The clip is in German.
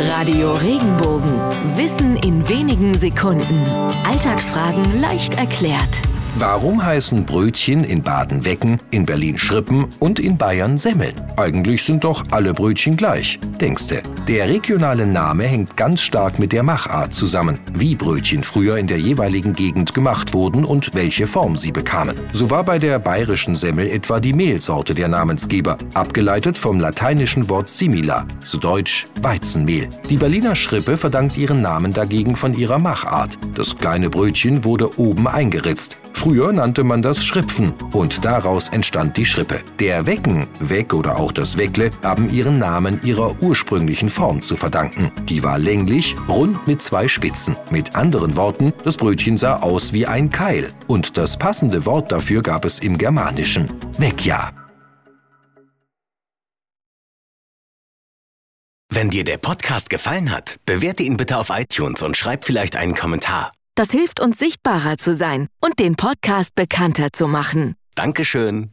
Radio Regenbogen. Wissen in wenigen Sekunden. Alltagsfragen leicht erklärt. Warum heißen Brötchen in Baden Wecken, in Berlin Schrippen und in Bayern Semmeln? Eigentlich sind doch alle Brötchen gleich, denkste. Der regionale Name hängt ganz stark mit der Machart zusammen, wie Brötchen früher in der jeweiligen Gegend gemacht wurden und welche Form sie bekamen. So war bei der bayerischen Semmel etwa die Mehlsorte der Namensgeber, abgeleitet vom lateinischen Wort simila, zu Deutsch Weizenmehl. Die Berliner Schrippe verdankt ihren Namen dagegen von ihrer Machart. Das kleine Brötchen wurde oben eingeritzt. Früher nannte man das Schripfen und daraus entstand die Schrippe. Der Wecken, Weck oder auch das Weckle haben ihren Namen ihrer ursprünglichen Form zu verdanken. Die war länglich, rund mit zwei Spitzen. Mit anderen Worten, das Brötchen sah aus wie ein Keil. Und das passende Wort dafür gab es im Germanischen. Weckja. Wenn dir der Podcast gefallen hat, bewerte ihn bitte auf iTunes und schreib vielleicht einen Kommentar. Das hilft uns sichtbarer zu sein und den Podcast bekannter zu machen. Dankeschön.